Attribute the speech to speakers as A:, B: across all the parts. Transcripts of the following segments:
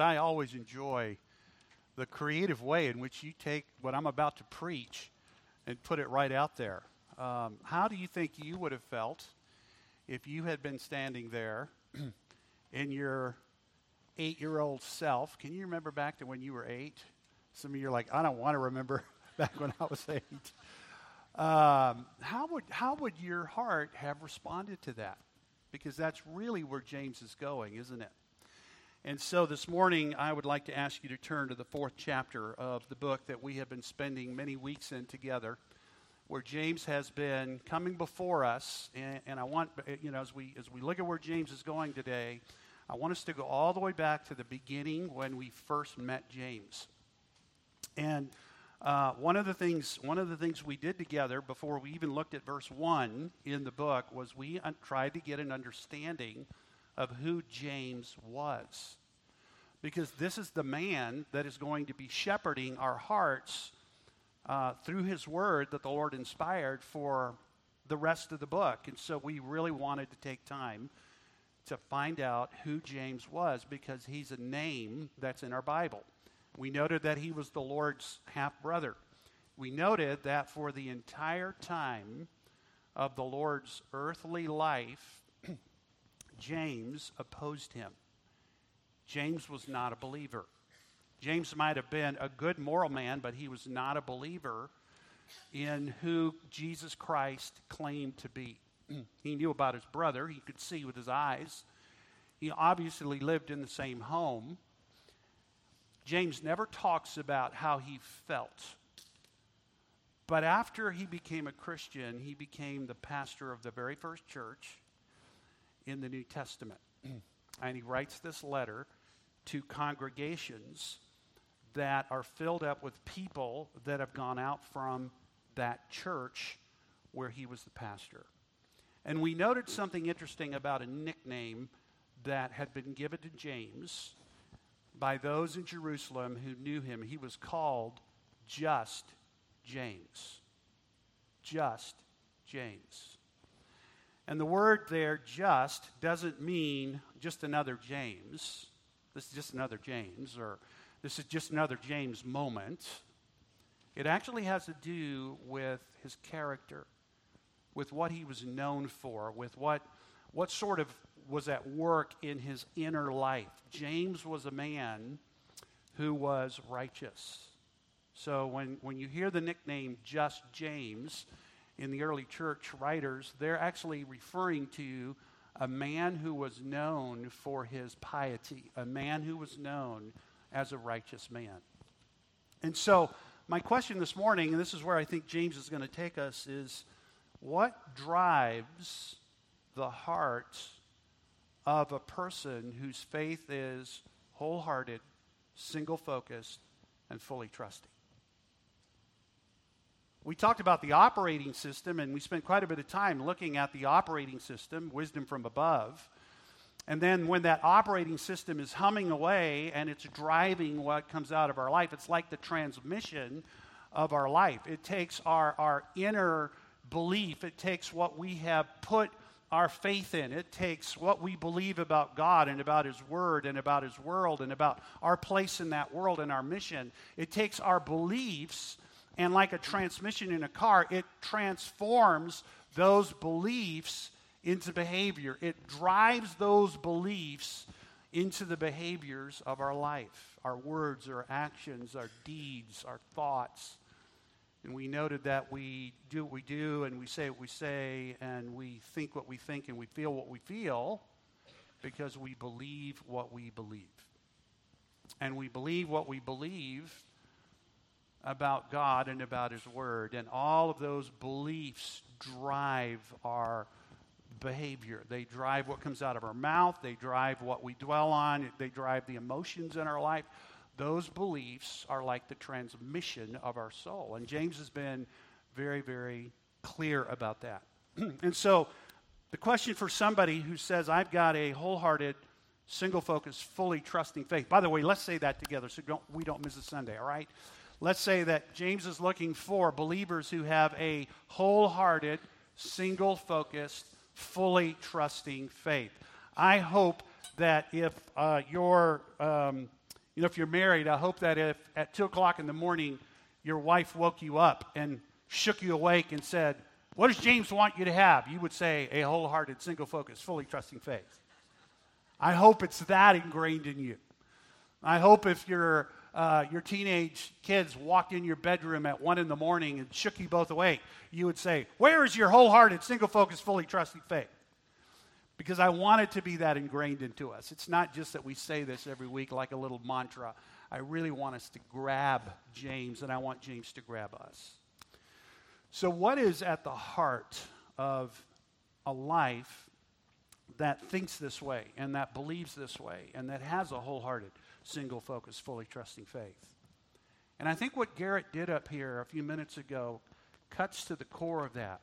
A: I always enjoy the creative way in which you take what I'm about to preach and put it right out there. Um, how do you think you would have felt if you had been standing there in your eight year old self? Can you remember back to when you were eight? Some of you are like, I don't want to remember back when I was eight. Um, how, would, how would your heart have responded to that? Because that's really where James is going, isn't it? And so this morning, I would like to ask you to turn to the fourth chapter of the book that we have been spending many weeks in together, where James has been coming before us. And, and, I want, you know, as we, as we look at where James is going today, I want us to go all the way back to the beginning when we first met James. And uh, one of the things, one of the things we did together before we even looked at verse one in the book was we un- tried to get an understanding of who James was. Because this is the man that is going to be shepherding our hearts uh, through his word that the Lord inspired for the rest of the book. And so we really wanted to take time to find out who James was because he's a name that's in our Bible. We noted that he was the Lord's half brother. We noted that for the entire time of the Lord's earthly life, James opposed him. James was not a believer. James might have been a good moral man, but he was not a believer in who Jesus Christ claimed to be. he knew about his brother, he could see with his eyes. He obviously lived in the same home. James never talks about how he felt. But after he became a Christian, he became the pastor of the very first church in the New Testament. and he writes this letter to congregations that are filled up with people that have gone out from that church where he was the pastor. And we noted something interesting about a nickname that had been given to James by those in Jerusalem who knew him. He was called just James. Just James. And the word there, just, doesn't mean just another James. This is just another James, or this is just another James moment. It actually has to do with his character, with what he was known for, with what, what sort of was at work in his inner life. James was a man who was righteous. So when, when you hear the nickname just James, in the early church writers, they're actually referring to a man who was known for his piety, a man who was known as a righteous man. And so, my question this morning, and this is where I think James is going to take us, is what drives the heart of a person whose faith is wholehearted, single focused, and fully trusting? We talked about the operating system, and we spent quite a bit of time looking at the operating system, wisdom from above. And then when that operating system is humming away and it's driving what comes out of our life, it's like the transmission of our life. It takes our, our inner belief, it takes what we have put our faith in, it takes what we believe about God and about His Word and about His world and about our place in that world and our mission. It takes our beliefs and like a transmission in a car, it transforms those beliefs into behavior. It drives those beliefs into the behaviors of our life our words, our actions, our deeds, our thoughts. And we noted that we do what we do, and we say what we say, and we think what we think, and we feel what we feel because we believe what we believe. And we believe what we believe about God and about His Word. And all of those beliefs drive our behavior. They drive what comes out of our mouth, they drive what we dwell on, they drive the emotions in our life. Those beliefs are like the transmission of our soul. And James has been very, very clear about that. and so, the question for somebody who says, I've got a wholehearted, single focus, fully trusting faith. By the way, let's say that together so don't, we don't miss a Sunday, all right? Let's say that James is looking for believers who have a wholehearted, single focused, fully trusting faith. I hope that if uh, your um, You know, if you're married, I hope that if at 2 o'clock in the morning your wife woke you up and shook you awake and said, What does James want you to have? You would say, A wholehearted, single focused, fully trusting faith. I hope it's that ingrained in you. I hope if your, uh, your teenage kids walked in your bedroom at 1 in the morning and shook you both awake, you would say, Where is your wholehearted, single focus, fully trusting faith? Because I want it to be that ingrained into us. It's not just that we say this every week like a little mantra. I really want us to grab James, and I want James to grab us. So, what is at the heart of a life that thinks this way and that believes this way and that has a wholehearted, single focus, fully trusting faith? And I think what Garrett did up here a few minutes ago cuts to the core of that.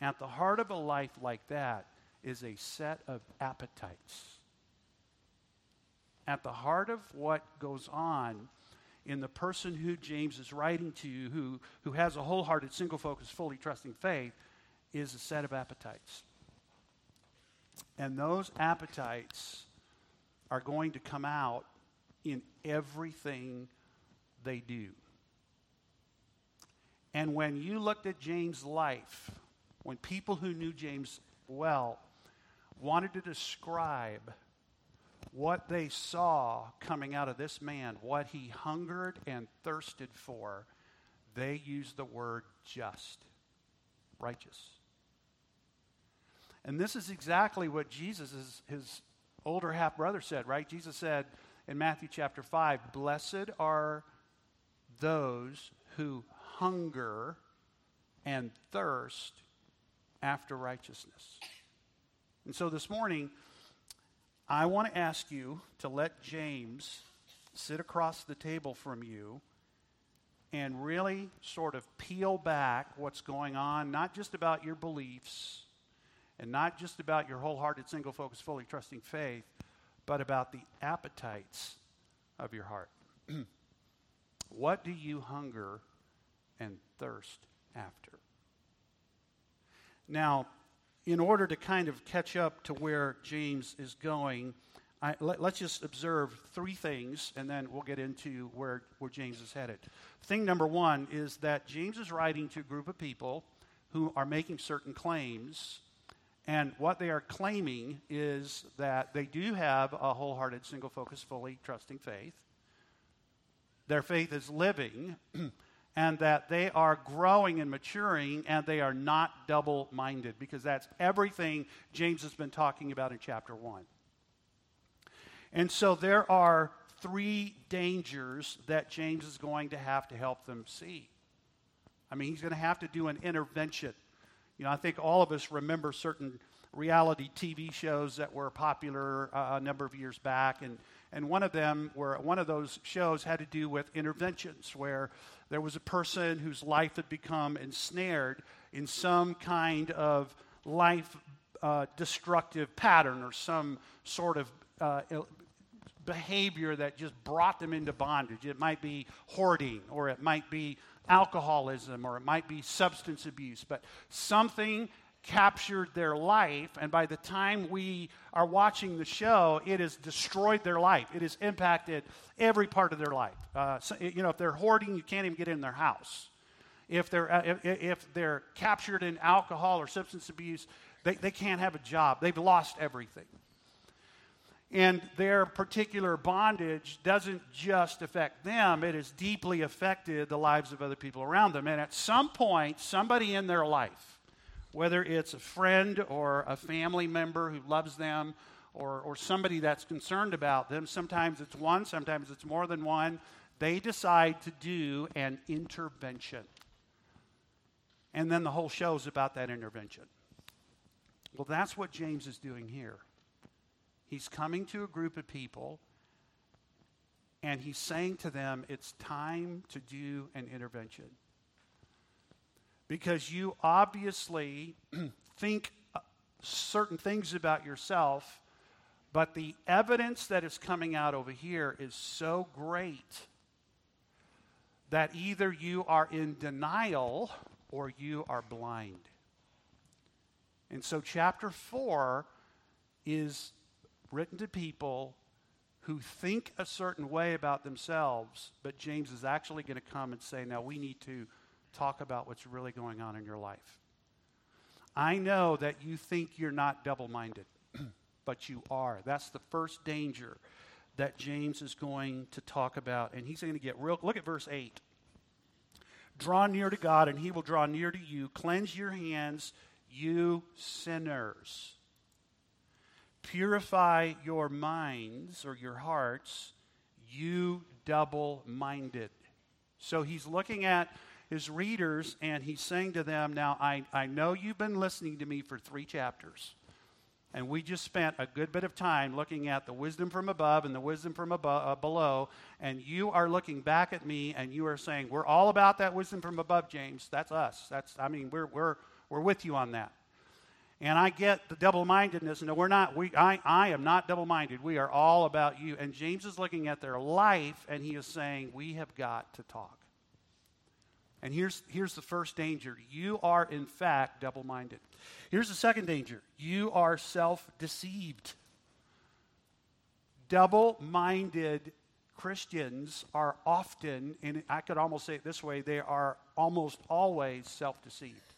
A: At the heart of a life like that is a set of appetites at the heart of what goes on in the person who James is writing to, who, who has a wholehearted, single focus, fully trusting faith, is a set of appetites. And those appetites are going to come out in everything they do. And when you looked at James' life, when people who knew James well wanted to describe what they saw coming out of this man, what he hungered and thirsted for, they used the word just, righteous. And this is exactly what Jesus, his, older half brother, said, right? Jesus said in Matthew chapter 5 Blessed are those who hunger and thirst after righteousness. And so this morning, I want to ask you to let James sit across the table from you and really sort of peel back what's going on, not just about your beliefs and not just about your wholehearted, single focus, fully trusting faith, but about the appetites of your heart. what do you hunger and thirst after? Now, in order to kind of catch up to where James is going, I, let, us just observe three things, and then we'll get into where, where James is headed. Thing number one is that James is writing to a group of people who are making certain claims, and what they are claiming is that they do have a wholehearted, single focus, fully trusting faith. Their faith is living. and that they are growing and maturing and they are not double minded because that's everything James has been talking about in chapter 1. And so there are three dangers that James is going to have to help them see. I mean, he's going to have to do an intervention. You know, I think all of us remember certain reality TV shows that were popular uh, a number of years back, and, and one of them, were one of those shows had to do with interventions, where there was a person whose life had become ensnared in some kind of life uh, destructive pattern or some sort of uh, behavior that just brought them into bondage. It might be hoarding, or it might be alcoholism, or it might be substance abuse, but something captured their life, and by the time we are watching the show, it has destroyed their life. It has impacted every part of their life. Uh, so, you know, if they're hoarding, you can't even get in their house. If they're, uh, if, if, they're captured in alcohol or substance abuse, they, they can't have a job. They've lost everything. And their particular bondage doesn't just affect them, it has deeply affected the lives of other people around them. And at some point, somebody in their life, whether it's a friend or a family member who loves them or, or somebody that's concerned about them. Sometimes it's one, sometimes it's more than one. They decide to do an intervention. And then the whole show is about that intervention. Well, that's what James is doing here. He's coming to a group of people and he's saying to them, it's time to do an intervention because you obviously think uh, certain things about yourself, but the evidence that is coming out over here is so great that either you are in denial or you are blind. And so, chapter 4 is written to people who think a certain way about themselves, but James is actually going to come and say, now we need to talk about what's really going on in your life. I know that you think you're not double minded, but you are. That's the first danger that James is going to talk about. And he's going to get real. Look at verse 8. Draw near to God, and he will draw near to you. Cleanse your hands, you sinners. Purify your minds or your hearts, you double minded. So he's looking at his readers and he's saying to them, Now, I, I know you've been listening to me for three chapters. And we just spent a good bit of time looking at the wisdom from above and the wisdom from above, uh, below. And you are looking back at me and you are saying, We're all about that wisdom from above, James. That's us. That's, I mean, we're, we're, we're with you on that. And I get the double mindedness. No, we're not. We, I, I am not double minded. We are all about you. And James is looking at their life and he is saying, We have got to talk. And here's, here's the first danger you are, in fact, double minded. Here's the second danger you are self deceived. Double minded Christians are often, and I could almost say it this way, they are almost always self deceived.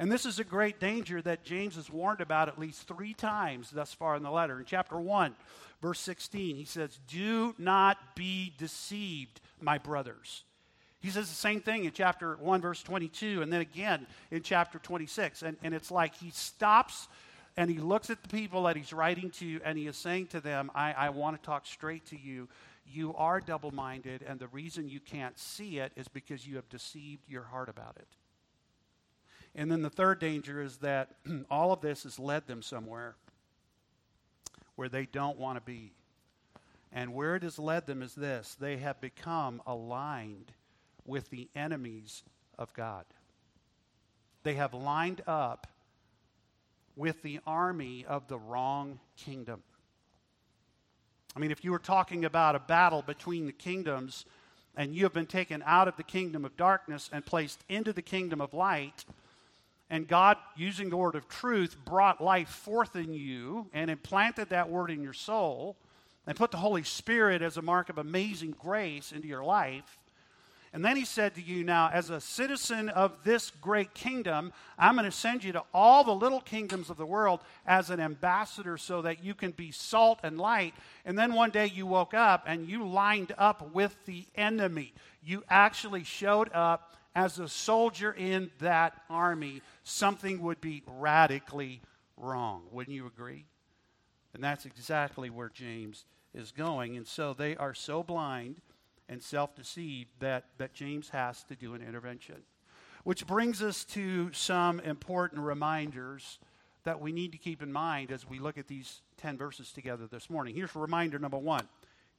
A: And this is a great danger that James has warned about at least three times thus far in the letter. In chapter 1, verse 16, he says, Do not be deceived, my brothers. He says the same thing in chapter 1, verse 22, and then again in chapter 26. And, and it's like he stops and he looks at the people that he's writing to and he is saying to them, I, I want to talk straight to you. You are double minded, and the reason you can't see it is because you have deceived your heart about it. And then the third danger is that all of this has led them somewhere where they don't want to be. And where it has led them is this they have become aligned with the enemies of God. They have lined up with the army of the wrong kingdom. I mean, if you were talking about a battle between the kingdoms and you have been taken out of the kingdom of darkness and placed into the kingdom of light, and God, using the word of truth, brought life forth in you and implanted that word in your soul and put the Holy Spirit as a mark of amazing grace into your life, and then he said to you, Now, as a citizen of this great kingdom, I'm going to send you to all the little kingdoms of the world as an ambassador so that you can be salt and light. And then one day you woke up and you lined up with the enemy. You actually showed up as a soldier in that army. Something would be radically wrong. Wouldn't you agree? And that's exactly where James is going. And so they are so blind and self deceived that, that James has to do an intervention. Which brings us to some important reminders that we need to keep in mind as we look at these 10 verses together this morning. Here's reminder number one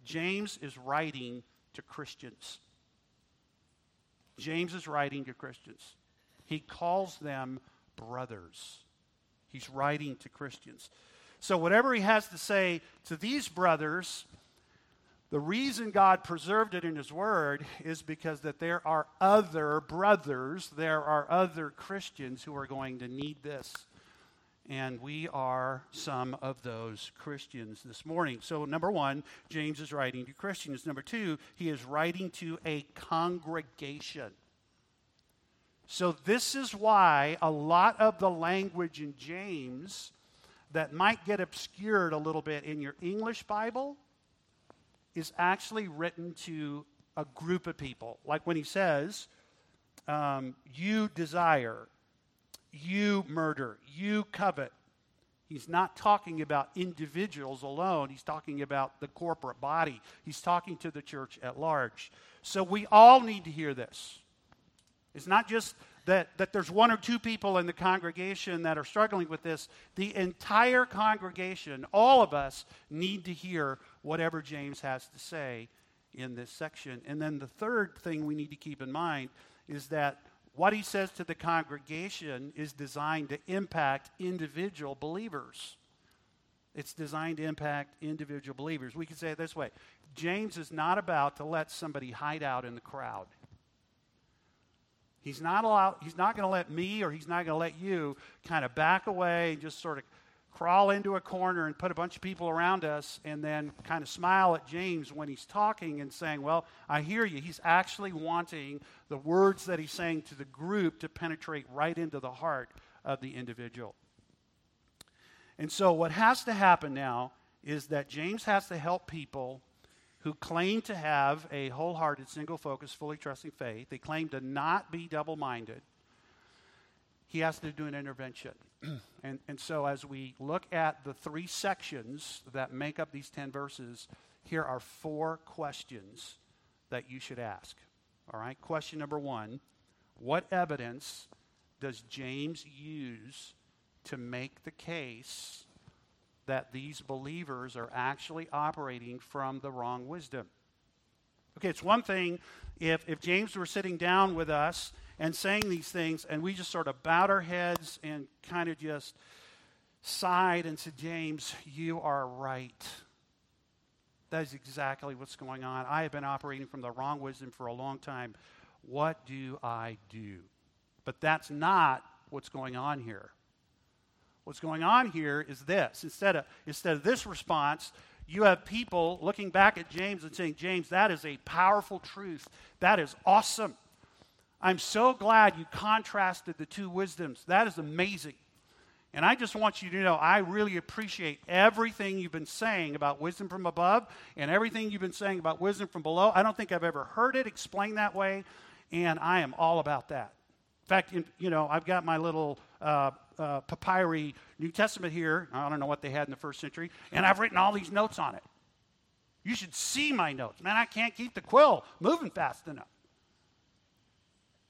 A: James is writing to Christians. James is writing to Christians. He calls them brothers. He's writing to Christians. So, whatever he has to say to these brothers, the reason God preserved it in His Word is because that there are other brothers, there are other Christians who are going to need this. And we are some of those Christians this morning. So, number one, James is writing to Christians. Number two, he is writing to a congregation. So, this is why a lot of the language in James that might get obscured a little bit in your English Bible is actually written to a group of people. Like when he says, um, you desire, you murder, you covet. He's not talking about individuals alone. He's talking about the corporate body. He's talking to the church at large. So we all need to hear this. It's not just that, that there's one or two people in the congregation that are struggling with this. The entire congregation, all of us, need to hear whatever James has to say in this section. And then the third thing we need to keep in mind is that what he says to the congregation is designed to impact individual believers. It's designed to impact individual believers. We can say it this way James is not about to let somebody hide out in the crowd. He's not, allow, he's not going to let me or he's not going to let you kind of back away and just sort of crawl into a corner and put a bunch of people around us and then kind of smile at James when he's talking and saying, Well, I hear you. He's actually wanting the words that he's saying to the group to penetrate right into the heart of the individual. And so, what has to happen now is that James has to help people who claim to have a wholehearted, single focused, fully trusting faith. They claim to not be double minded. He has to do an intervention. and, and so, as we look at the three sections that make up these 10 verses, here are four questions that you should ask. All right? Question number one What evidence does James use to make the case that these believers are actually operating from the wrong wisdom? Okay, it's one thing if, if James were sitting down with us and saying these things, and we just sort of bowed our heads and kind of just sighed and said, James, you are right. That is exactly what's going on. I have been operating from the wrong wisdom for a long time. What do I do? But that's not what's going on here. What's going on here is this. Instead of, instead of this response, you have people looking back at James and saying, James, that is a powerful truth. That is awesome. I'm so glad you contrasted the two wisdoms. That is amazing. And I just want you to know I really appreciate everything you've been saying about wisdom from above and everything you've been saying about wisdom from below. I don't think I've ever heard it explained that way, and I am all about that. In fact, you know, I've got my little uh, uh, papyri New Testament here. I don't know what they had in the first century, and I've written all these notes on it. You should see my notes. Man, I can't keep the quill moving fast enough.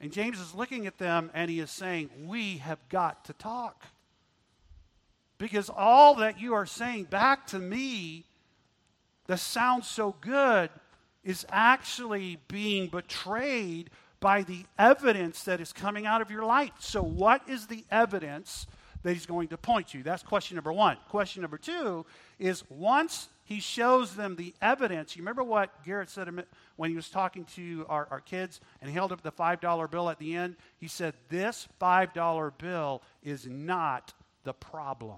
A: And James is looking at them and he is saying, We have got to talk. Because all that you are saying back to me that sounds so good is actually being betrayed by the evidence that is coming out of your life. So, what is the evidence that he's going to point to? That's question number one. Question number two is once he shows them the evidence. You remember what Garrett said when he was talking to our, our kids and he held up the $5 bill at the end? He said, This $5 bill is not the problem.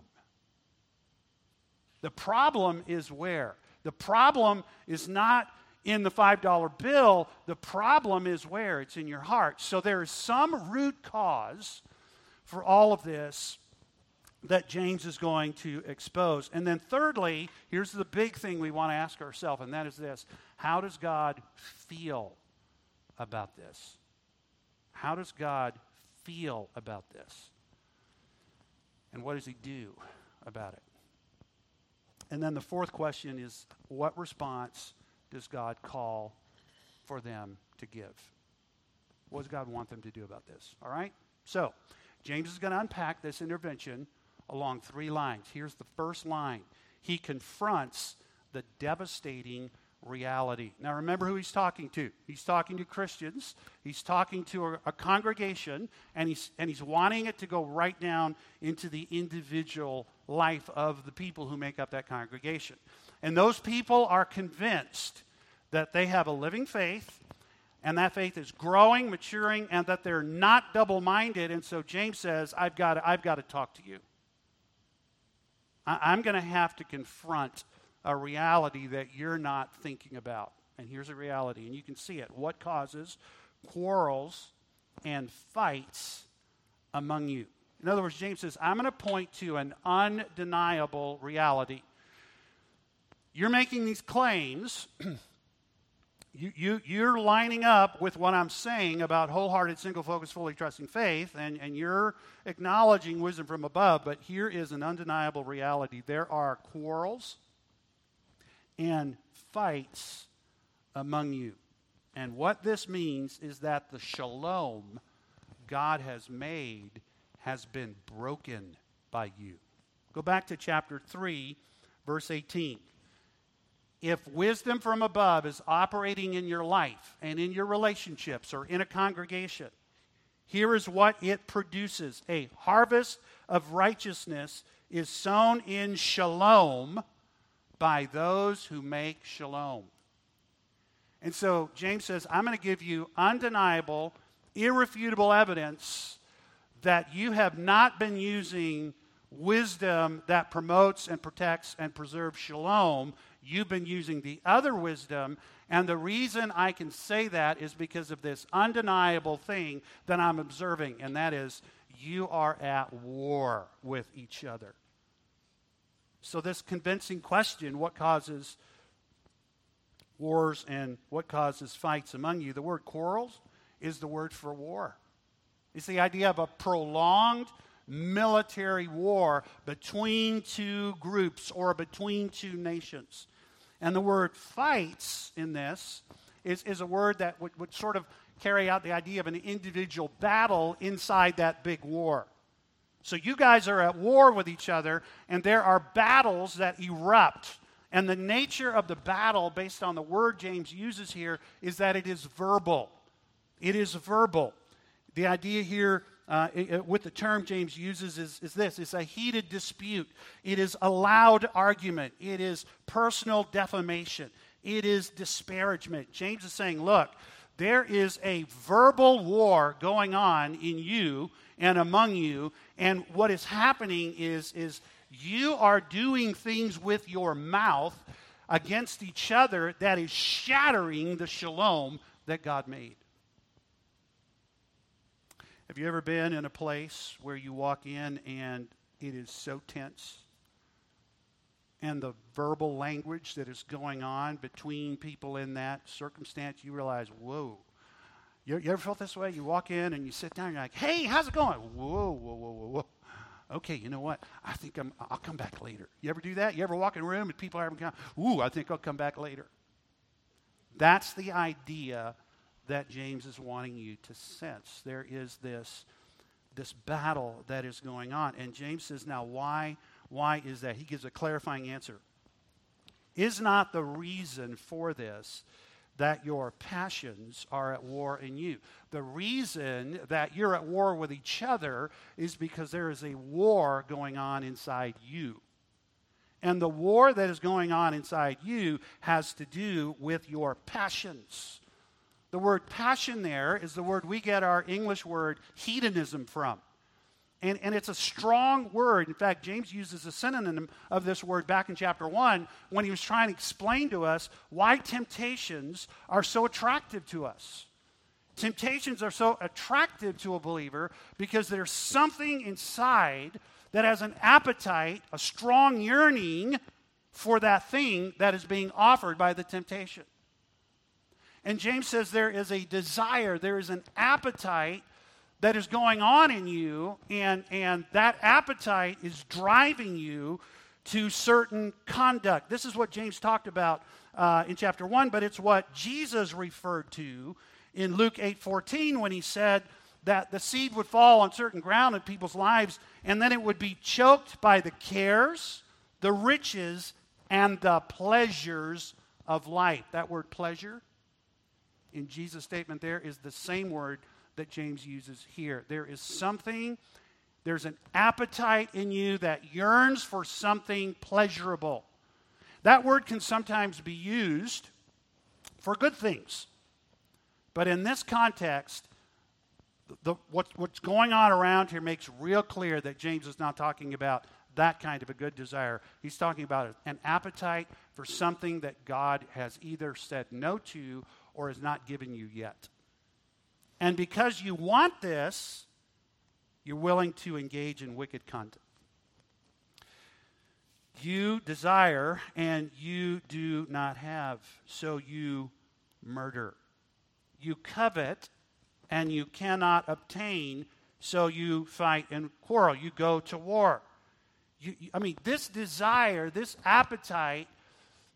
A: The problem is where? The problem is not in the $5 bill. The problem is where? It's in your heart. So there is some root cause for all of this that James is going to expose. And then, thirdly, here's the big thing we want to ask ourselves, and that is this How does God feel about this? How does God feel about this? And what does he do about it? And then the fourth question is what response does God call for them to give? What does God want them to do about this? All right? So, James is going to unpack this intervention along three lines. Here's the first line He confronts the devastating reality. Now, remember who he's talking to. He's talking to Christians, he's talking to a, a, congregation, and he's, and he's wanting it to go right down into the individual life of the people who make up that congregation. And those people are convinced that they have a living faith. And that faith is growing, maturing, and that they're not double minded. And so James says, I've got, I've got to talk to you. I'm going to have to confront a reality that you're not thinking about. And here's a reality, and you can see it. What causes quarrels and fights among you? In other words, James says, I'm going to point to an undeniable reality. You're making these claims you, you, you're lining up with what I'm saying about wholehearted, single focus, fully trusting faith, and, and you're acknowledging wisdom from above, but here is an undeniable reality. There are quarrels and fights among you. And what this means is that the shalom God has made has been broken by you. Go back to chapter 3, verse 18 if wisdom from above is operating in your life and in your relationships or in a congregation, here is what it produces a harvest of righteousness is sown in shalom by those who make shalom. And so James says, I'm going to give you undeniable, irrefutable evidence that you have not been using wisdom that promotes and protects and preserves shalom. You've been using the other wisdom. And the reason I can say that is because of this undeniable thing that I'm observing, and that is you are at war with each other. So, this convincing question what causes wars and what causes fights among you? The word quarrels is the word for war. It's the idea of a prolonged military war between two groups or between two nations. And the word fights in this is, is a word that would, would sort of carry out the idea of an individual battle inside that big war. So you guys are at war with each other, and there are battles that erupt. And the nature of the battle, based on the word James uses here, is that it is verbal. It is verbal. The idea here uh, with the term James uses is, is this it's a heated dispute, it is a loud argument, it is personal defamation, it is disparagement. James is saying, look, there is a verbal war going on in you and among you, and what is happening is, is you are doing things with your mouth against each other that is shattering the shalom that God made. Have you ever been in a place where you walk in and it is so tense? And the verbal language that is going on between people in that circumstance, you realize, whoa. You, you ever felt this way? You walk in and you sit down you're like, hey, how's it going? Whoa, whoa, whoa, whoa, whoa. Okay, you know what? I think I'm, I'll come back later. You ever do that? You ever walk in a room and people are having, ooh, I think I'll come back later. That's the idea that James is wanting you to sense. There is this, this battle that is going on. And James says, now, why, why is that? He gives a clarifying answer. Is not the reason for this that your passions are at war in you? The reason that you're at war with each other is because there is a war going on inside you. And the war that is going on inside you has to do with your passions. The word passion there is the word we get our English word hedonism from. And, and it's a strong word. In fact, James uses a synonym of this word back in chapter 1 when he was trying to explain to us why temptations are so attractive to us. Temptations are so attractive to a believer because there's something inside that has an appetite, a strong yearning for that thing that is being offered by the temptation. And James says there is a desire, there is an appetite that is going on in you, and, and that appetite is driving you to certain conduct. This is what James talked about uh, in chapter 1, but it's what Jesus referred to in Luke 8:14 when he said that the seed would fall on certain ground in people's lives and then it would be choked by the cares, the riches, and the pleasures of life. That word pleasure in Jesus' statement there is the same word that James uses here. There is something, there's an appetite in you that yearns for something pleasurable. That word can sometimes be used for good things. But in this context, the, what, what's going on around here makes real clear that James is not talking about that kind of a good desire. He's talking about an appetite for something that God has either said no to or has not given you yet. And because you want this, you're willing to engage in wicked conduct. You desire and you do not have, so you murder. You covet and you cannot obtain, so you fight and quarrel. You go to war. You, I mean, this desire, this appetite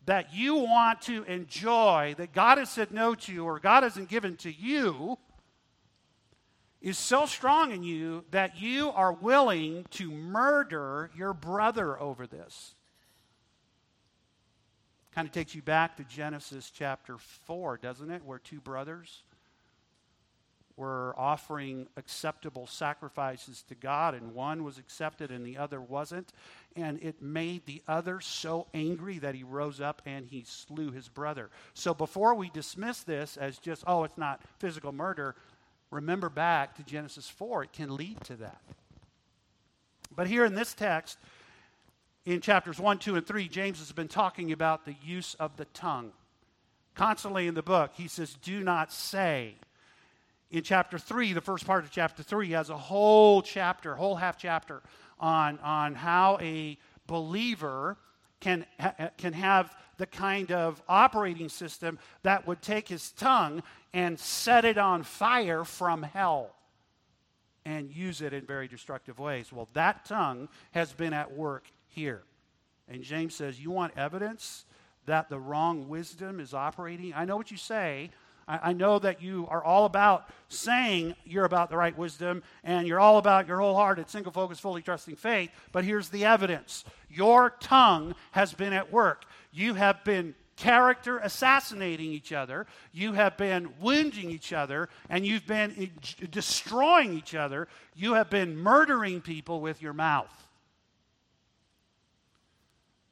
A: that you want to enjoy, that God has said no to, or God hasn't given to you, is so strong in you that you are willing to murder your brother over this. Kind of takes you back to Genesis chapter 4, doesn't it? Where two brothers were offering acceptable sacrifices to God, and one was accepted and the other wasn't. And it made the other so angry that he rose up and he slew his brother. So before we dismiss this as just, oh, it's not physical murder, remember back to Genesis 4. It can lead to that. But here in this text, in chapters 1, 2, and 3, James has been talking about the use of the tongue. Constantly in the book, he says, Do not say. In chapter 3, the first part of chapter 3, he has a whole chapter, whole half chapter, on, on how a believer can, ha- can have the kind of operating system that would take his tongue and set it on fire from hell and use it in very destructive ways. Well, that tongue has been at work here. And James says, You want evidence that the wrong wisdom is operating? I know what you say. I, I know that you are all about saying you're about the right wisdom and you're all about your wholehearted, single focus, fully trusting faith. But here's the evidence your tongue has been at work. You have been character assassinating each other, you have been wounding each other, and you've been destroying each other. You have been murdering people with your mouth.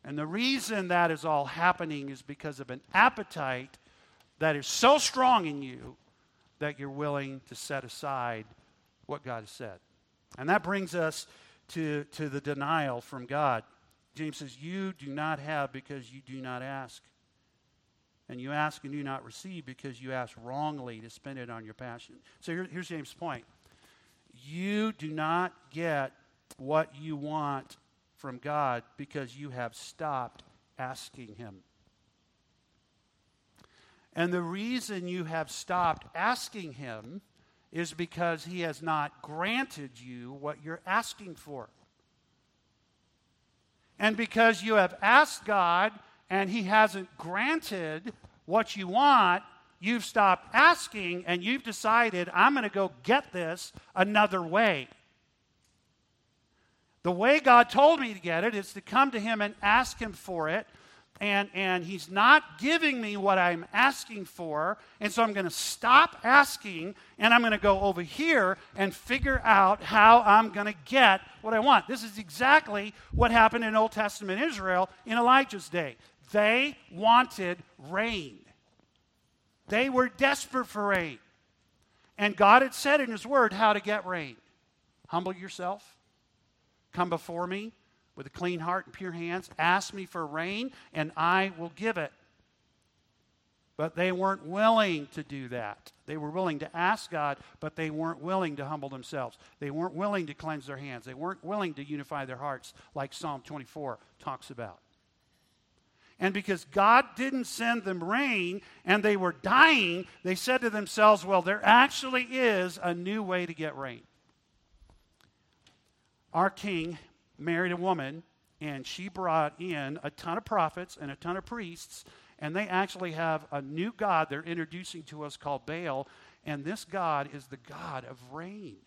A: And the reason that is all happening is because of an appetite that is so strong in you that you're willing to set aside what God has said. And that brings us to, to the denial from God. James says, You do not have because you do not ask. And you ask and do not receive because you ask wrongly to spend it on your passion. So here, here's James' point. You do not get what you want from God because you have stopped asking Him. And the reason you have stopped asking Him is because He has not granted you what you're asking for. And because you have asked God and He hasn't granted what you want, you've stopped asking and you've decided, I'm going to go get this another way. The way God told me to get it is to come to Him and ask Him for it. And, and He's not giving me what I'm asking for. And so I'm going to stop asking and I'm going to go over here and figure out how I'm going to get what I want. This is exactly what happened in Old Testament Israel in Elijah's day. They wanted rain, they were desperate for rain. And God had said in His Word how to get rain humble yourself Come before me with a clean heart and pure hands. Ask me for rain, and I will give it. But they weren't willing to do that. They were willing to ask God, but they weren't willing to humble themselves. They weren't willing to cleanse their hands. They weren't willing to unify their hearts, like Psalm 24 talks about. And because God didn't send them rain and they were dying, they said to themselves, well, there actually is a new way to get rain our king married a woman, and she brought in a ton of prophets and a ton of priests, and they actually have a new God they're introducing to us called Baal, and this God is the God of rain.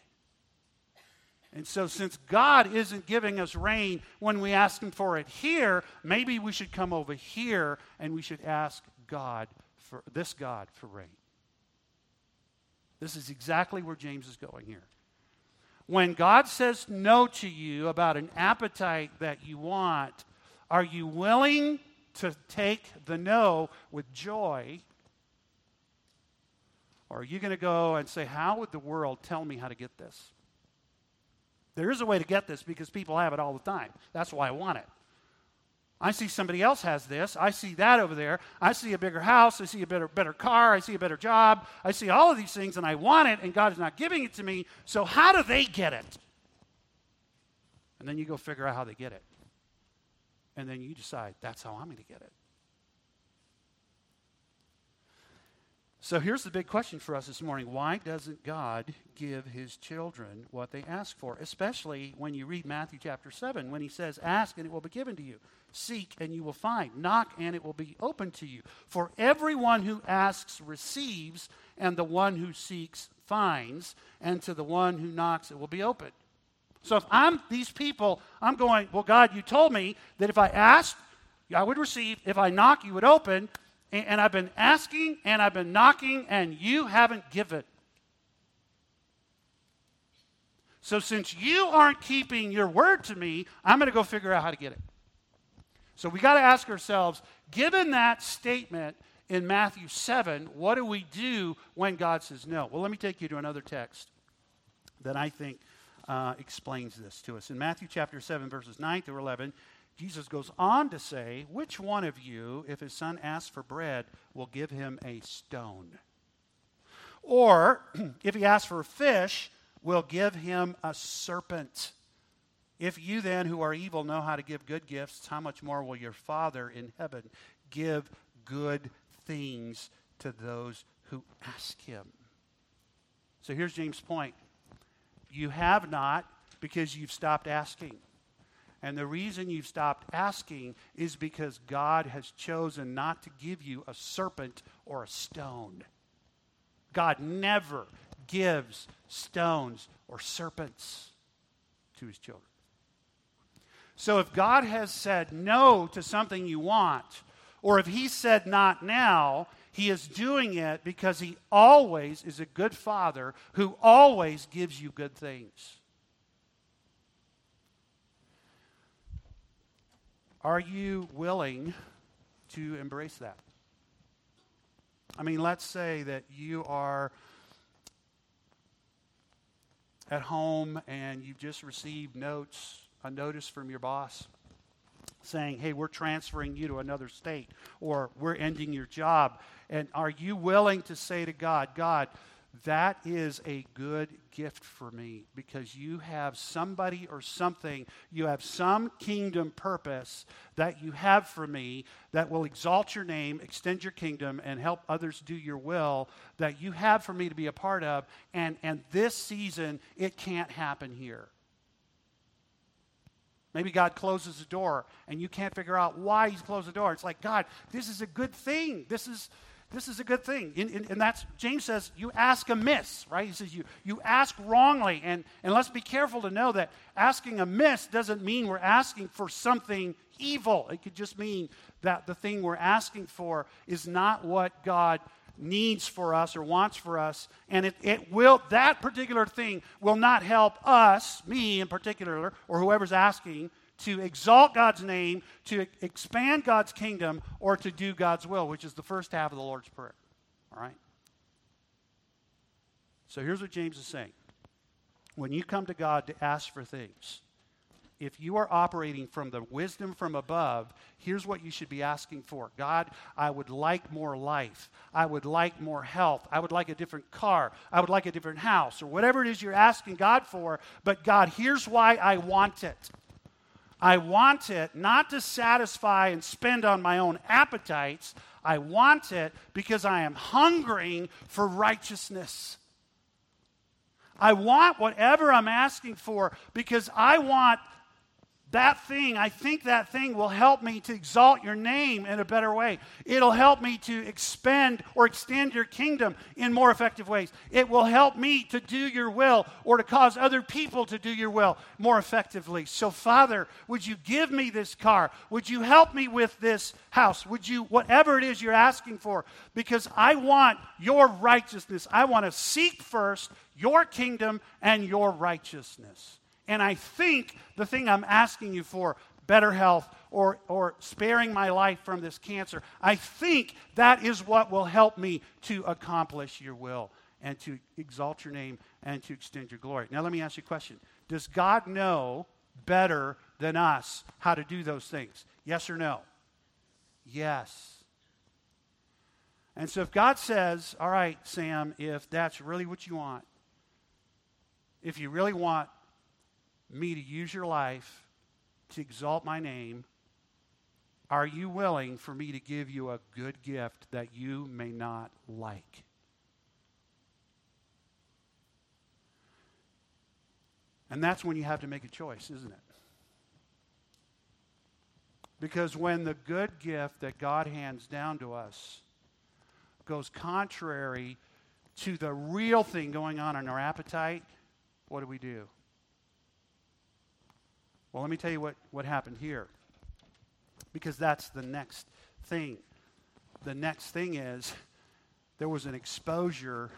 A: And so, since God isn't giving us rain when we ask Him for it here, maybe we should come over here and we should ask God for this God for rain. This is exactly where James is going here. When God says no to you about an appetite that you want, are you willing to take the no with joy? Or are you going to go and say, How would the world tell me how to get this? There is a way to get this because people have it all the time. That's why I want it. I see somebody else has this. I see that over there. I see a bigger house. I see a better, better car. I see a better job. I see all of these things and I want it and God is not giving it to me. So, how do they get it? And then you go figure out how they get it. And then you decide, that's how I'm going to get it. So here's the big question for us this morning. Why doesn't God give his children what they ask for? Especially when you read Matthew chapter 7, when he says, Ask and it will be given to you. Seek and you will find. Knock and it will be open to you. For everyone who asks receives, and the one who seeks finds, and to the one who knocks it will be opened. So if I'm these people, I'm going, Well, God, you told me that if I asked, I would receive. If I knock, you would open. And I've been asking and I've been knocking, and you haven't given. So, since you aren't keeping your word to me, I'm going to go figure out how to get it. So, we got to ask ourselves given that statement in Matthew 7, what do we do when God says no? Well, let me take you to another text that I think uh, explains this to us. In Matthew chapter 7, verses 9 through 11, Jesus goes on to say, Which one of you, if his son asks for bread, will give him a stone? Or, if he asks for a fish, will give him a serpent? If you then, who are evil, know how to give good gifts, how much more will your Father in heaven give good things to those who ask him? So here's James' point you have not because you've stopped asking. And the reason you've stopped asking is because God has chosen not to give you a serpent or a stone. God never gives stones or serpents to his children. So if God has said no to something you want, or if he said not now, he is doing it because he always is a good father who always gives you good things. Are you willing to embrace that? I mean, let's say that you are at home and you've just received notes, a notice from your boss saying, hey, we're transferring you to another state or we're ending your job. And are you willing to say to God, God, that is a good gift for me because you have somebody or something, you have some kingdom purpose that you have for me that will exalt your name, extend your kingdom, and help others do your will that you have for me to be a part of. And, and this season, it can't happen here. Maybe God closes the door and you can't figure out why He's closed the door. It's like, God, this is a good thing. This is, this is a good thing. And, and, and, that's, James says, you ask amiss, right? He says, you, you ask wrongly. And, and let's be careful to know that asking amiss doesn't mean we're asking for something evil. It could just mean that the thing we're asking for is not what God needs for us or wants for us. And it, it will, that particular thing will not help us, me in particular, or whoever's asking, to exalt God's name, to expand God's kingdom, or to do God's will, which is the first half of the Lord's Prayer. All right? So here's what James is saying. When you come to God to ask for things, if you are operating from the wisdom from above, here's what you should be asking for God, I would like more life. I would like more health. I would like a different car. I would like a different house, or whatever it is you're asking God for. But God, here's why I want it. I want it not to satisfy and spend on my own appetites. I want it because I am hungering for righteousness. I want whatever I'm asking for because I want that thing, I think that thing will help me to exalt your name in a better way. It'll help me to expend or extend your kingdom in more effective ways. It will help me to do your will or to cause other people to do your will more effectively. So, Father, would you give me this car? Would you help me with this house? Would you, whatever it is you're asking for, because I want your righteousness. I want to seek first your kingdom and your righteousness. And I think the thing I'm asking you for, better health or, or sparing my life from this cancer, I think that is what will help me to accomplish your will and to exalt your name and to extend your glory. Now, let me ask you a question Does God know better than us how to do those things? Yes or no? Yes. And so if God says, all right, Sam, if that's really what you want, if you really want me to use your life to exalt my name, are you willing for me to give you a good gift that you may not like? And that's when you have to make a choice, isn't it? Because when the good gift that God hands down to us goes contrary to the real thing going on in our appetite, what do we do? Well, let me tell you what, what happened here. Because that's the next thing. The next thing is there was an exposure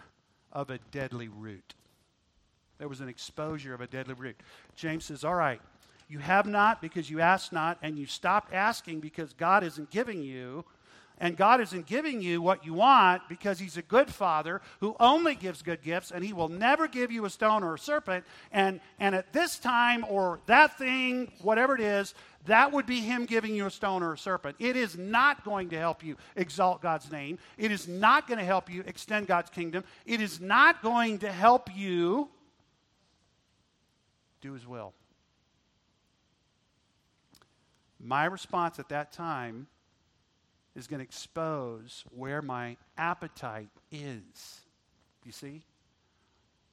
A: of a deadly root. There was an exposure of a deadly root. James says, All right, you have not because you ask not, and you stopped asking because God isn't giving you. And God isn't giving you what you want because He's a good Father who only gives good gifts, and He will never give you a stone or a serpent. And, and at this time, or that thing, whatever it is, that would be Him giving you a stone or a serpent. It is not going to help you exalt God's name. It is not going to help you extend God's kingdom. It is not going to help you do His will. My response at that time is going to expose where my appetite is. You see?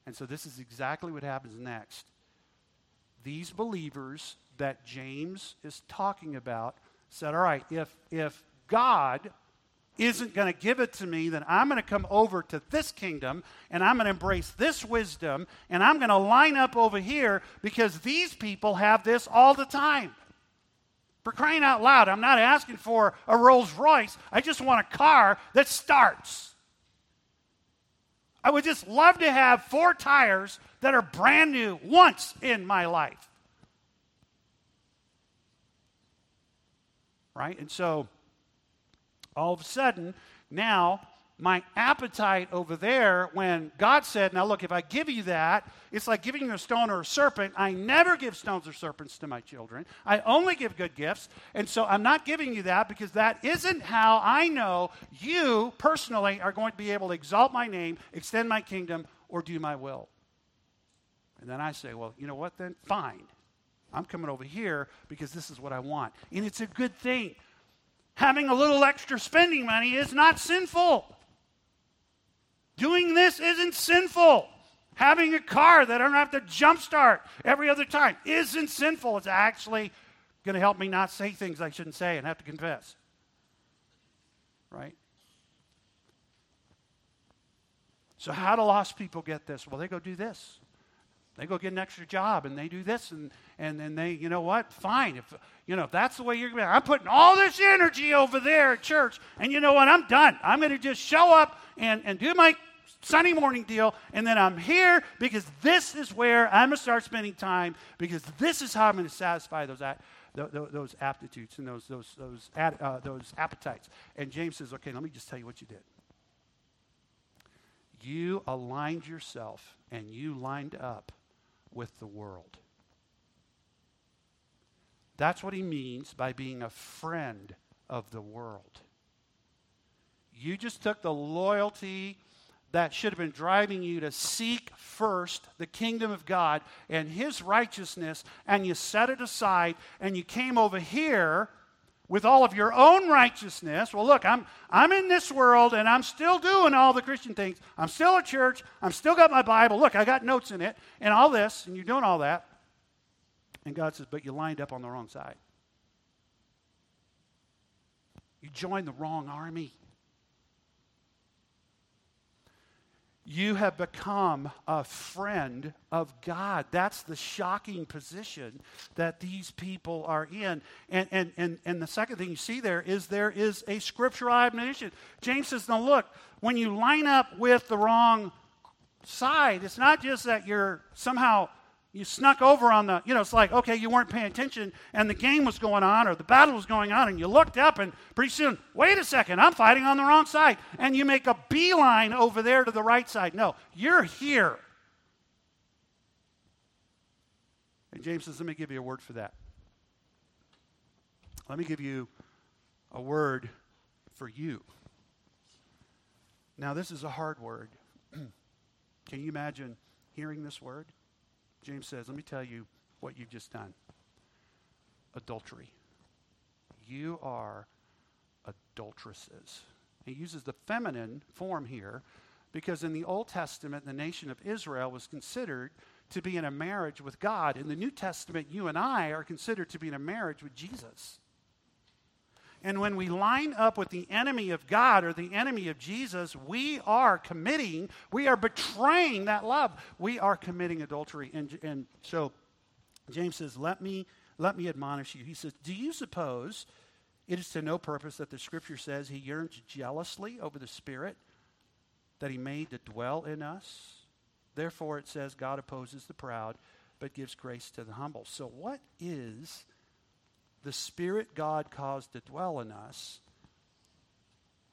A: And so this is exactly what happens next. These believers that James is talking about said, All right, if, if God isn't going to give it to me, then I'm going to come over to this kingdom and I'm going to embrace this wisdom and I'm going to line up over here because these people have this all the time. For crying out loud, I'm not asking for a Rolls Royce. I just want a car that starts. I would just love to have four tires that are brand new once in my life. Right? And so all of a sudden, now my appetite over there when God said, Now look, if I give you that, it's like giving you a stone or a serpent. I never give stones or serpents to my children. I only give good gifts. And so I'm not giving you that because that isn't how I know you personally are going to be able to exalt my name, extend my kingdom, or do my will. And then I say, Well, you know what then? Fine. I'm coming over here because this is what I want. And it's a good thing. Having a little extra spending money is not sinful. Doing this isn't sinful. Having a car that I don't have to jumpstart every other time isn't sinful. It's actually going to help me not say things I shouldn't say and have to confess. Right? So, how do lost people get this? Well, they go do this. They go get an extra job and they do this and, and then they, you know what? Fine. If you know, if that's the way you're going I'm putting all this energy over there at church, and you know what? I'm done. I'm going to just show up and, and do my Sunday morning deal, and then I'm here because this is where I'm going to start spending time because this is how I'm going to satisfy those, those aptitudes and those, those, those, uh, those appetites. And James says, okay, let me just tell you what you did. You aligned yourself and you lined up with the world. That's what he means by being a friend of the world. You just took the loyalty that should have been driving you to seek first the kingdom of God and his righteousness, and you set it aside, and you came over here with all of your own righteousness. Well, look, I'm, I'm in this world and I'm still doing all the Christian things. I'm still at church. I'm still got my Bible. Look, I got notes in it and all this, and you're doing all that. And God says, but you lined up on the wrong side. You joined the wrong army. You have become a friend of God. That's the shocking position that these people are in. And, and, and, and the second thing you see there is there is a scriptural admonition. James says, now look, when you line up with the wrong side, it's not just that you're somehow you snuck over on the, you know, it's like, okay, you weren't paying attention and the game was going on or the battle was going on and you looked up and pretty soon, wait a second, I'm fighting on the wrong side. And you make a beeline over there to the right side. No, you're here. And James says, let me give you a word for that. Let me give you a word for you. Now, this is a hard word. Can you imagine hearing this word? James says, let me tell you what you've just done adultery. You are adulteresses. He uses the feminine form here because in the Old Testament, the nation of Israel was considered to be in a marriage with God. In the New Testament, you and I are considered to be in a marriage with Jesus. And when we line up with the enemy of God or the enemy of Jesus, we are committing, we are betraying that love. We are committing adultery. And, and so James says, let me, let me admonish you. He says, Do you suppose it is to no purpose that the scripture says he yearns jealously over the Spirit that he made to dwell in us? Therefore, it says, God opposes the proud, but gives grace to the humble. So, what is the Spirit God caused to dwell in us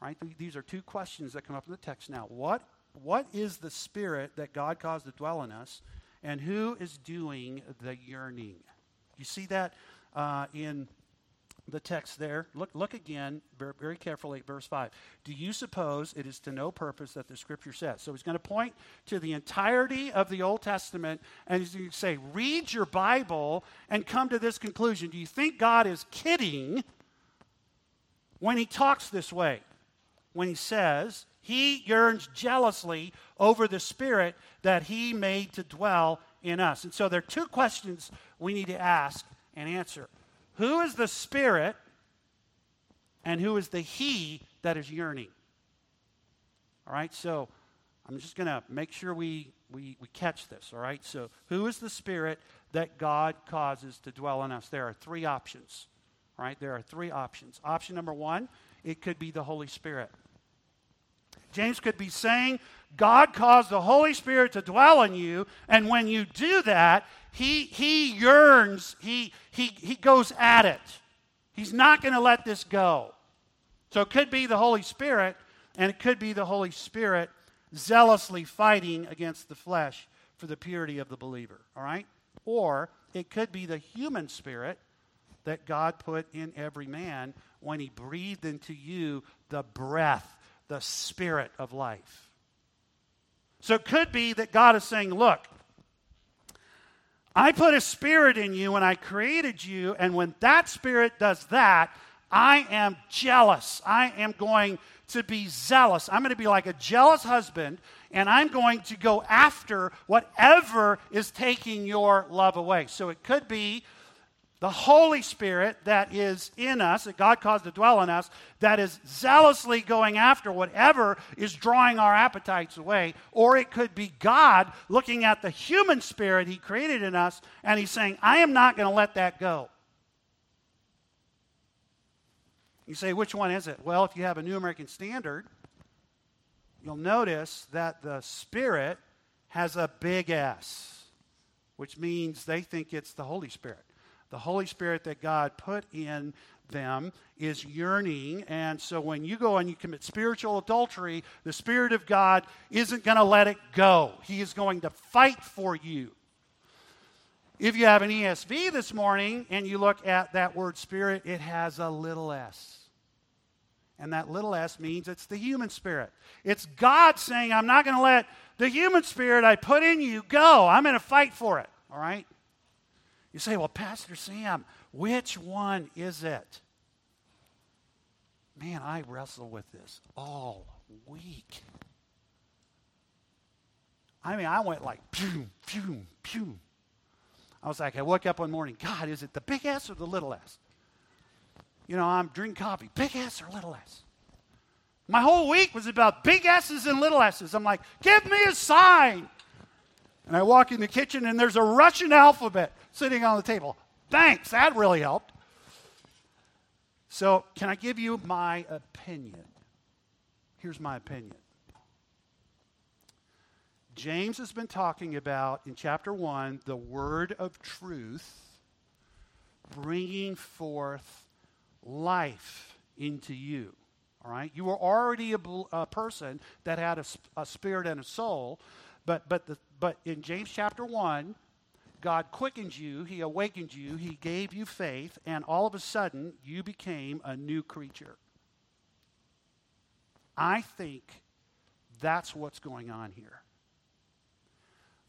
A: Right? These are two questions that come up in the text now. What, what is the spirit that God caused to dwell in us, and who is doing the yearning? You see that uh, in the text there. Look, look again very, very carefully at verse 5. Do you suppose it is to no purpose that the scripture says? So he's going to point to the entirety of the Old Testament and he's going to say, read your Bible and come to this conclusion. Do you think God is kidding when he talks this way? when he says he yearns jealously over the Spirit that he made to dwell in us. And so there are two questions we need to ask and answer Who is the Spirit, and who is the He that is yearning? All right, so I'm just going to make sure we, we, we catch this, all right? So, who is the Spirit that God causes to dwell in us? There are three options, all right? There are three options. Option number one, it could be the Holy Spirit. James could be saying, God caused the Holy Spirit to dwell in you, and when you do that, he, he yearns, he, he, he goes at it. He's not going to let this go. So it could be the Holy Spirit, and it could be the Holy Spirit zealously fighting against the flesh for the purity of the believer, all right? Or it could be the human spirit that God put in every man when he breathed into you the breath the spirit of life. So it could be that God is saying, Look, I put a spirit in you when I created you, and when that spirit does that, I am jealous. I am going to be zealous. I'm going to be like a jealous husband, and I'm going to go after whatever is taking your love away. So it could be the Holy Spirit that is in us, that God caused to dwell in us, that is zealously going after whatever is drawing our appetites away. Or it could be God looking at the human spirit He created in us, and He's saying, I am not going to let that go. You say, which one is it? Well, if you have a New American Standard, you'll notice that the Spirit has a big S, which means they think it's the Holy Spirit the Holy Spirit that God put in them is yearning. And so when you go and you commit spiritual adultery, the Spirit of God isn't going to let it go. He is going to fight for you. If you have an ESV this morning and you look at that word spirit, it has a little s. And that little s means it's the human spirit. It's God saying, I'm not going to let the human spirit I put in you go. I'm going to fight for it. All right? You say, well, Pastor Sam, which one is it? Man, I wrestle with this all week. I mean, I went like, pew, pew, pew. I was like, I woke up one morning, God, is it the big S or the little S? You know, I'm drinking coffee, big S or little S? My whole week was about big S's and little S's. I'm like, give me a sign. And I walk in the kitchen and there's a Russian alphabet sitting on the table. Thanks, that really helped. So, can I give you my opinion? Here's my opinion. James has been talking about in chapter 1 the word of truth bringing forth life into you. All right? You were already a, a person that had a, a, spirit and a soul, but, but, the, but in James chapter 1, God quickened you, He awakened you, He gave you faith, and all of a sudden you became a new creature. I think that's what's going on here.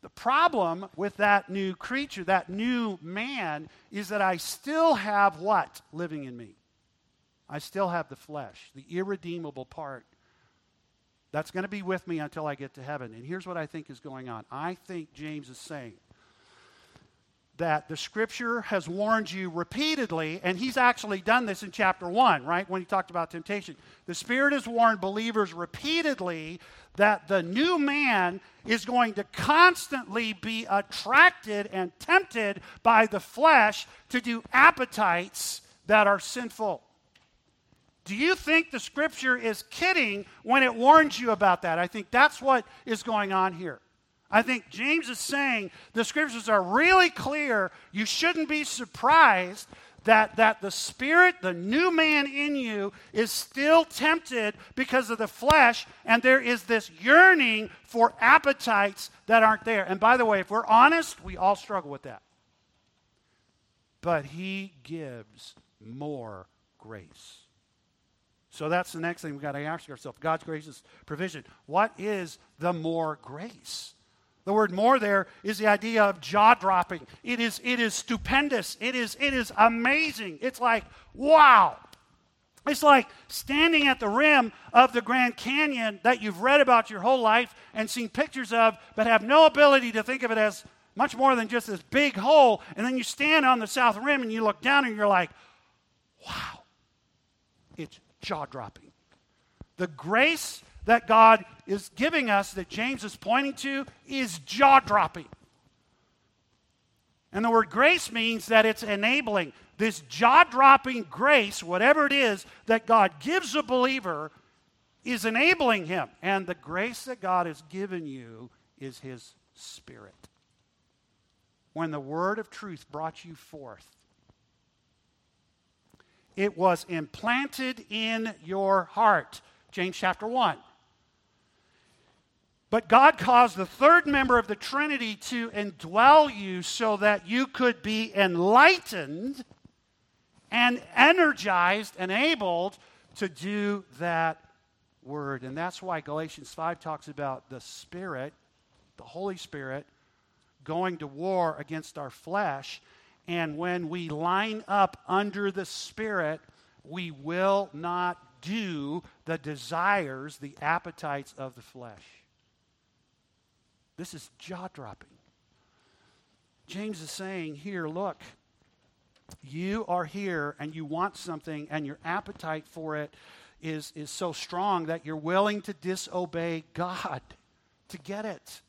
A: The problem with that new creature, that new man, is that I still have what living in me? I still have the flesh, the irredeemable part. That's going to be with me until I get to heaven. And here's what I think is going on. I think James is saying that the scripture has warned you repeatedly, and he's actually done this in chapter 1, right, when he talked about temptation. The Spirit has warned believers repeatedly that the new man is going to constantly be attracted and tempted by the flesh to do appetites that are sinful. Do you think the scripture is kidding when it warns you about that? I think that's what is going on here. I think James is saying the scriptures are really clear. You shouldn't be surprised that, that the spirit, the new man in you, is still tempted because of the flesh, and there is this yearning for appetites that aren't there. And by the way, if we're honest, we all struggle with that. But he gives more grace. So that's the next thing we've got to ask ourselves God's gracious provision. What is the more grace? The word more there is the idea of jaw dropping. It is, it is stupendous. It is, it is amazing. It's like, wow. It's like standing at the rim of the Grand Canyon that you've read about your whole life and seen pictures of, but have no ability to think of it as much more than just this big hole. And then you stand on the south rim and you look down and you're like, wow. It's jaw dropping. The grace that God is giving us, that James is pointing to, is jaw dropping. And the word grace means that it's enabling. This jaw dropping grace, whatever it is that God gives a believer, is enabling him. And the grace that God has given you is his spirit. When the word of truth brought you forth, it was implanted in your heart. James chapter 1. But God caused the third member of the Trinity to indwell you so that you could be enlightened and energized, enabled to do that word. And that's why Galatians 5 talks about the Spirit, the Holy Spirit, going to war against our flesh. And when we line up under the Spirit, we will not do the desires, the appetites of the flesh. This is jaw dropping. James is saying here, look, you are here and you want something, and your appetite for it is, is so strong that you're willing to disobey God to get it.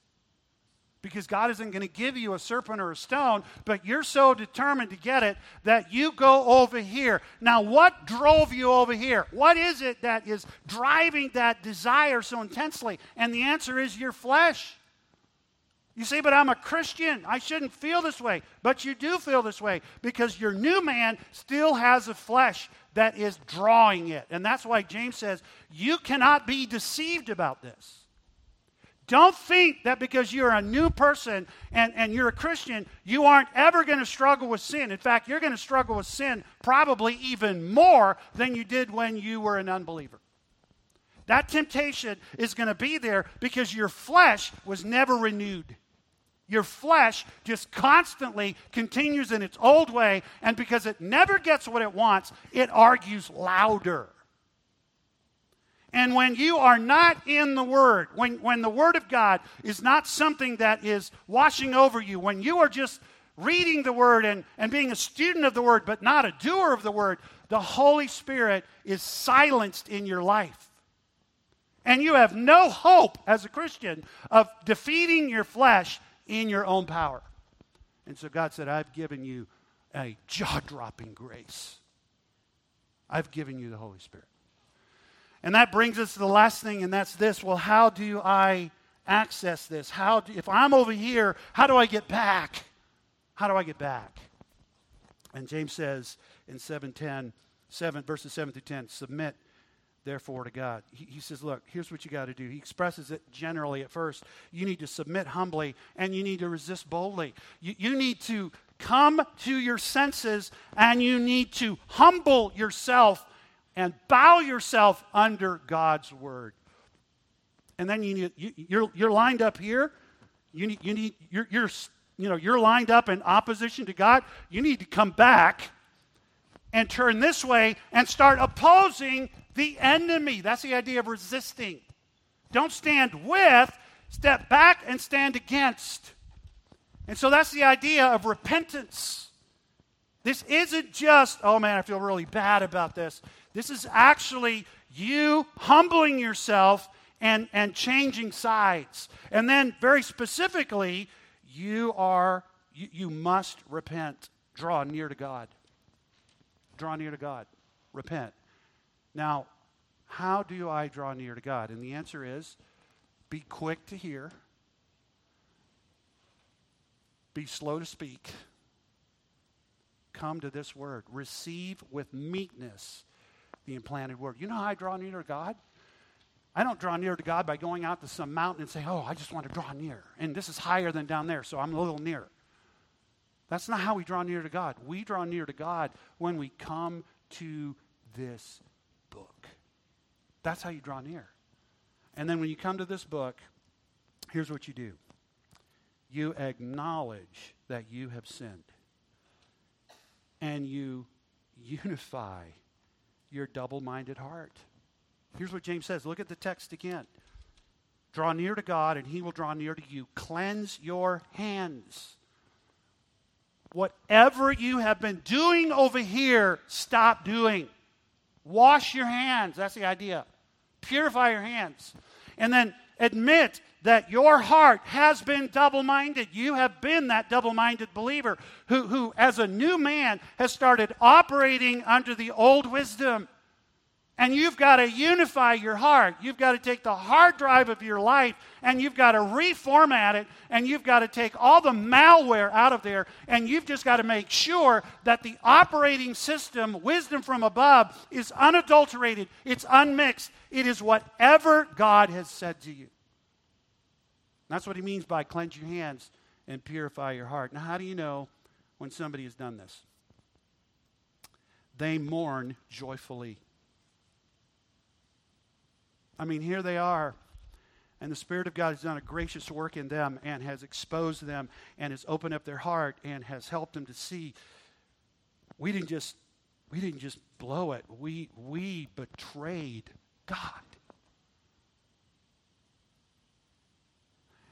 A: Because God isn't going to give you a serpent or a stone, but you're so determined to get it that you go over here. Now, what drove you over here? What is it that is driving that desire so intensely? And the answer is your flesh. You say, but I'm a Christian. I shouldn't feel this way. But you do feel this way because your new man still has a flesh that is drawing it. And that's why James says, you cannot be deceived about this. Don't think that because you're a new person and, and you're a Christian, you aren't ever going to struggle with sin. In fact, you're going to struggle with sin probably even more than you did when you were an unbeliever. That temptation is going to be there because your flesh was never renewed. Your flesh just constantly continues in its old way, and because it never gets what it wants, it argues louder. And when you are not in the Word, when, when the Word of God is not something that is washing over you, when you are just reading the Word and, and being a student of the Word, but not a doer of the Word, the Holy Spirit is silenced in your life. And you have no hope as a Christian of defeating your flesh in your own power. And so God said, I've given you a jaw dropping grace. I've given you the Holy Spirit. And that brings us to the last thing, and that's this. Well, how do I access this? How do, if I'm over here, how do I get back? How do I get back? And James says in 710, 7, verses 7 through 10, submit therefore to God. He, he says, Look, here's what you got to do. He expresses it generally at first. You need to submit humbly and you need to resist boldly. You, you need to come to your senses and you need to humble yourself and bow yourself under God's word. And then you need, you, you're, you're lined up here. You need, you need, you're, you're, you know, you're lined up in opposition to God. You need to come back and turn this way and start opposing the enemy. That's the idea of resisting. Don't stand with, step back and stand against. And so that's the idea of repentance. This isn't just, oh man, I feel really bad about this. This is actually you humbling yourself and, and changing sides. And then, very specifically, you are, you, you must repent. Draw near to God. Draw near to God. Repent. Now, how do I draw near to God? And the answer is be quick to hear, be slow to speak, come to this word. Receive with meekness the implanted word. You know how I draw near to God? I don't draw near to God by going out to some mountain and saying, Oh, I just want to draw near. And this is higher than down there, so I'm a little nearer. That's not how we draw near to God. We draw near to God when we come to this book. That's how you draw near. And then when you come to this book, here's what you do you acknowledge that you have sinned, and you unify your double minded heart. Here's what James says. Look at the text again. Draw near to God, and he will draw near to you. Cleanse your hands. Whatever you have been doing over here, stop doing. Wash your hands. That's the idea. Purify your hands. And then admit that your heart has been double minded. You have been that double minded believer who, who, as a new man, has started operating under the old wisdom. And you've got to unify your heart. You've got to take the hard drive of your life and you've got to reformat it and you've got to take all the malware out of there and you've just got to make sure that the operating system, wisdom from above, is unadulterated, it's unmixed. It is whatever God has said to you. That's what he means by cleanse your hands and purify your heart. Now, how do you know when somebody has done this? They mourn joyfully. I mean, here they are, and the Spirit of God has done a gracious work in them and has exposed them and has opened up their heart and has helped them to see we didn't just we didn't just blow it. We we betrayed God.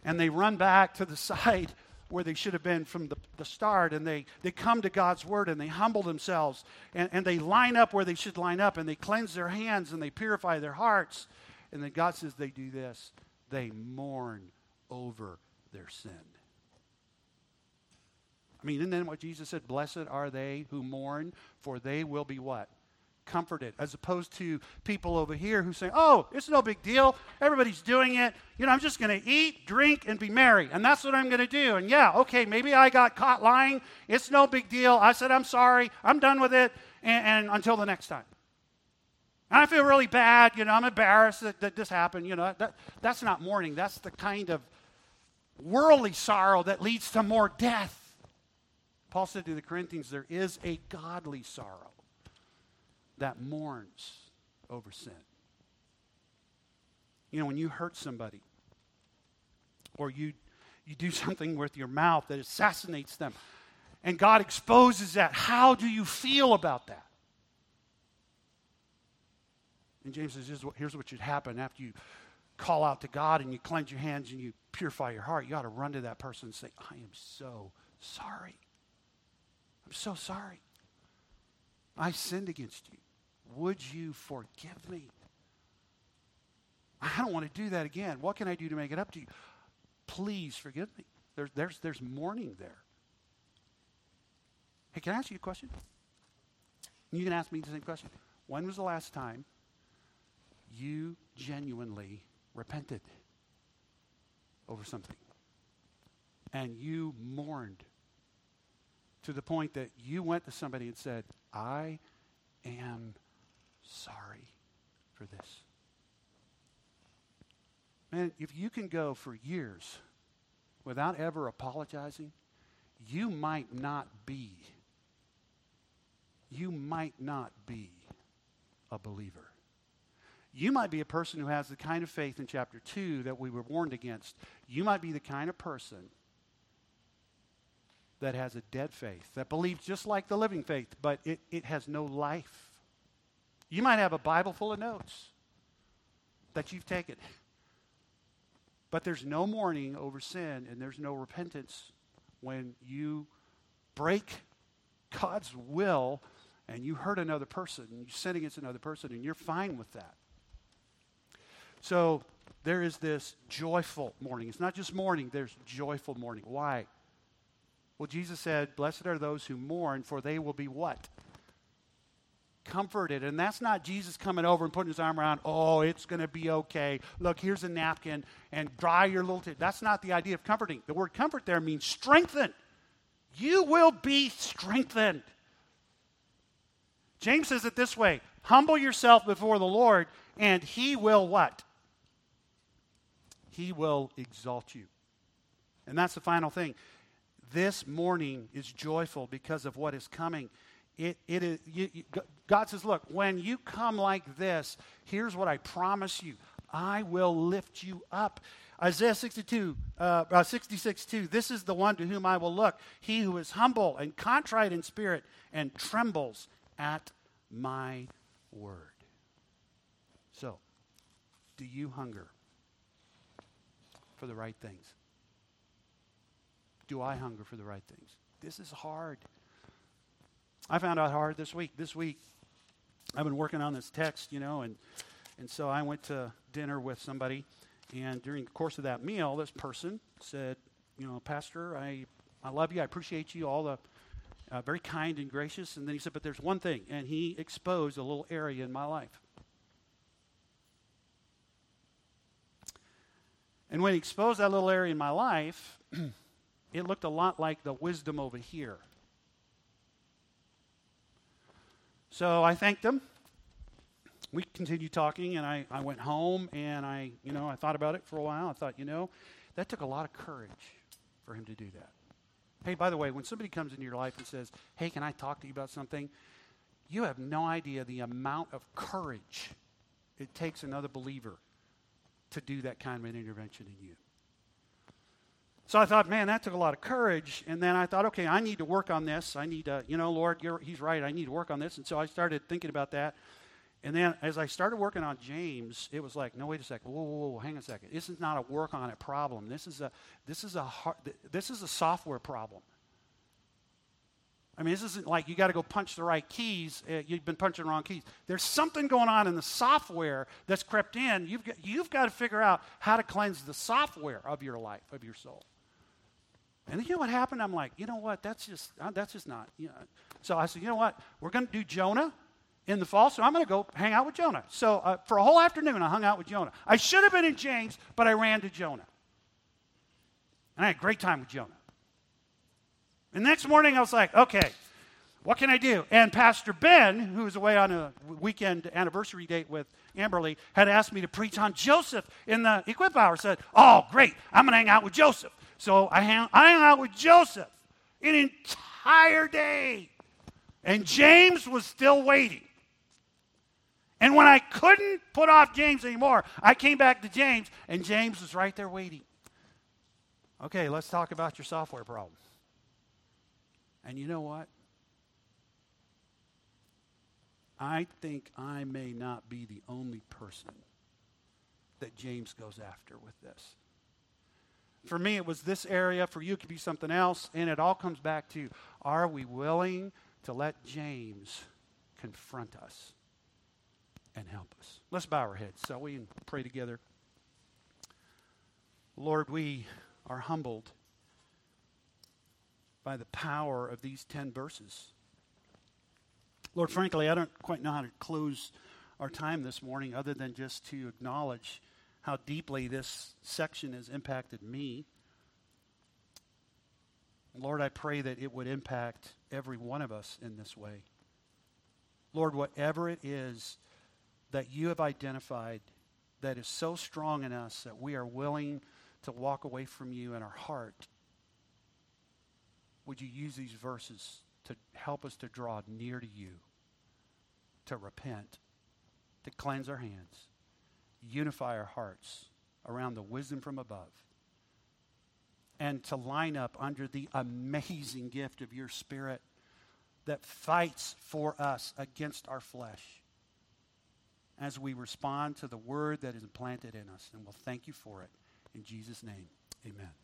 A: And they run back to the side where they should have been from the, the start, and they, they come to God's word and they humble themselves and, and they line up where they should line up and they cleanse their hands and they purify their hearts and then God says they do this they mourn over their sin. I mean, isn't that what Jesus said? Blessed are they who mourn, for they will be what? Comforted. As opposed to people over here who say, oh, it's no big deal. Everybody's doing it. You know, I'm just going to eat, drink, and be merry. And that's what I'm going to do. And yeah, okay, maybe I got caught lying. It's no big deal. I said, I'm sorry. I'm done with it. and, and until the next time. And I feel really bad, you know, I'm embarrassed that, that this happened, you know. That, that's not mourning. That's the kind of worldly sorrow that leads to more death. Paul said to the Corinthians, there is a godly sorrow that mourns over sin. You know, when you hurt somebody or you, you do something with your mouth that assassinates them and God exposes that, how do you feel about that? And James says, here's what should happen after you call out to God and you cleanse your hands and you purify your heart. You ought to run to that person and say, I am so sorry. I'm so sorry. I sinned against you. Would you forgive me? I don't want to do that again. What can I do to make it up to you? Please forgive me. There's, there's, there's mourning there. Hey, can I ask you a question? You can ask me the same question. When was the last time you genuinely repented over something. And you mourned to the point that you went to somebody and said, I am sorry for this. Man, if you can go for years without ever apologizing, you might not be, you might not be a believer. You might be a person who has the kind of faith in chapter 2 that we were warned against. You might be the kind of person that has a dead faith, that believes just like the living faith, but it, it has no life. You might have a Bible full of notes that you've taken, but there's no mourning over sin and there's no repentance when you break God's will and you hurt another person you sin against another person and you're fine with that. So there is this joyful mourning. It's not just mourning, there's joyful mourning. Why? Well, Jesus said, Blessed are those who mourn, for they will be what? Comforted. And that's not Jesus coming over and putting his arm around, oh, it's going to be okay. Look, here's a napkin and dry your little tears. That's not the idea of comforting. The word comfort there means strengthen. You will be strengthened. James says it this way Humble yourself before the Lord, and he will what? He will exalt you. And that's the final thing. This morning is joyful because of what is coming. It, it is, you, you, God says, Look, when you come like this, here's what I promise you I will lift you up. Isaiah 62, uh, uh, 66, 2. This is the one to whom I will look, he who is humble and contrite in spirit and trembles at my word. So, do you hunger for the right things? Do I hunger for the right things? This is hard. I found out hard this week. This week, I've been working on this text, you know, and, and so I went to dinner with somebody, and during the course of that meal, this person said, you know, Pastor, I, I love you. I appreciate you, all the uh, very kind and gracious. And then he said, but there's one thing. And he exposed a little area in my life. And when he exposed that little area in my life, it looked a lot like the wisdom over here. So I thanked him. We continued talking, and I, I went home, and I, you know, I thought about it for a while. I thought, you know, that took a lot of courage for him to do that. Hey, by the way, when somebody comes into your life and says, hey, can I talk to you about something? You have no idea the amount of courage it takes another believer to do that kind of an intervention in you. So I thought, man, that took a lot of courage. And then I thought, okay, I need to work on this. I need to, you know, Lord, he's right. I need to work on this. And so I started thinking about that. And then as I started working on James, it was like, no, wait a second. Whoa, whoa, whoa, hang a second. This is not a work on it problem. This is a, this is a, hard, this is a software problem. I mean, this isn't like you got to go punch the right keys. Uh, you've been punching the wrong keys. There's something going on in the software that's crept in. You've got, you've got to figure out how to cleanse the software of your life, of your soul. And you know what happened? I'm like, you know what? That's just uh, that's just not. You know. So I said, you know what? We're going to do Jonah in the fall, so I'm going to go hang out with Jonah. So uh, for a whole afternoon, I hung out with Jonah. I should have been in James, but I ran to Jonah, and I had a great time with Jonah. And next morning, I was like, okay, what can I do? And Pastor Ben, who was away on a weekend anniversary date with Amberly, had asked me to preach on Joseph in the Equip Hour. Said, oh, great, I'm going to hang out with Joseph. So I hang, I hung out with Joseph an entire day. And James was still waiting. And when I couldn't put off James anymore, I came back to James, and James was right there waiting. Okay, let's talk about your software problem. And you know what? I think I may not be the only person that James goes after with this. For me, it was this area. For you, it could be something else. And it all comes back to are we willing to let James confront us and help us? Let's bow our heads so we can pray together. Lord, we are humbled by the power of these 10 verses. Lord, frankly, I don't quite know how to close our time this morning other than just to acknowledge how deeply this section has impacted me. Lord, I pray that it would impact every one of us in this way. Lord, whatever it is that you have identified that is so strong in us that we are willing to walk away from you in our heart, would you use these verses to help us to draw near to you, to repent, to cleanse our hands, unify our hearts around the wisdom from above and to line up under the amazing gift of your Spirit that fights for us against our flesh as we respond to the word that is implanted in us. And we'll thank you for it. In Jesus' name, amen.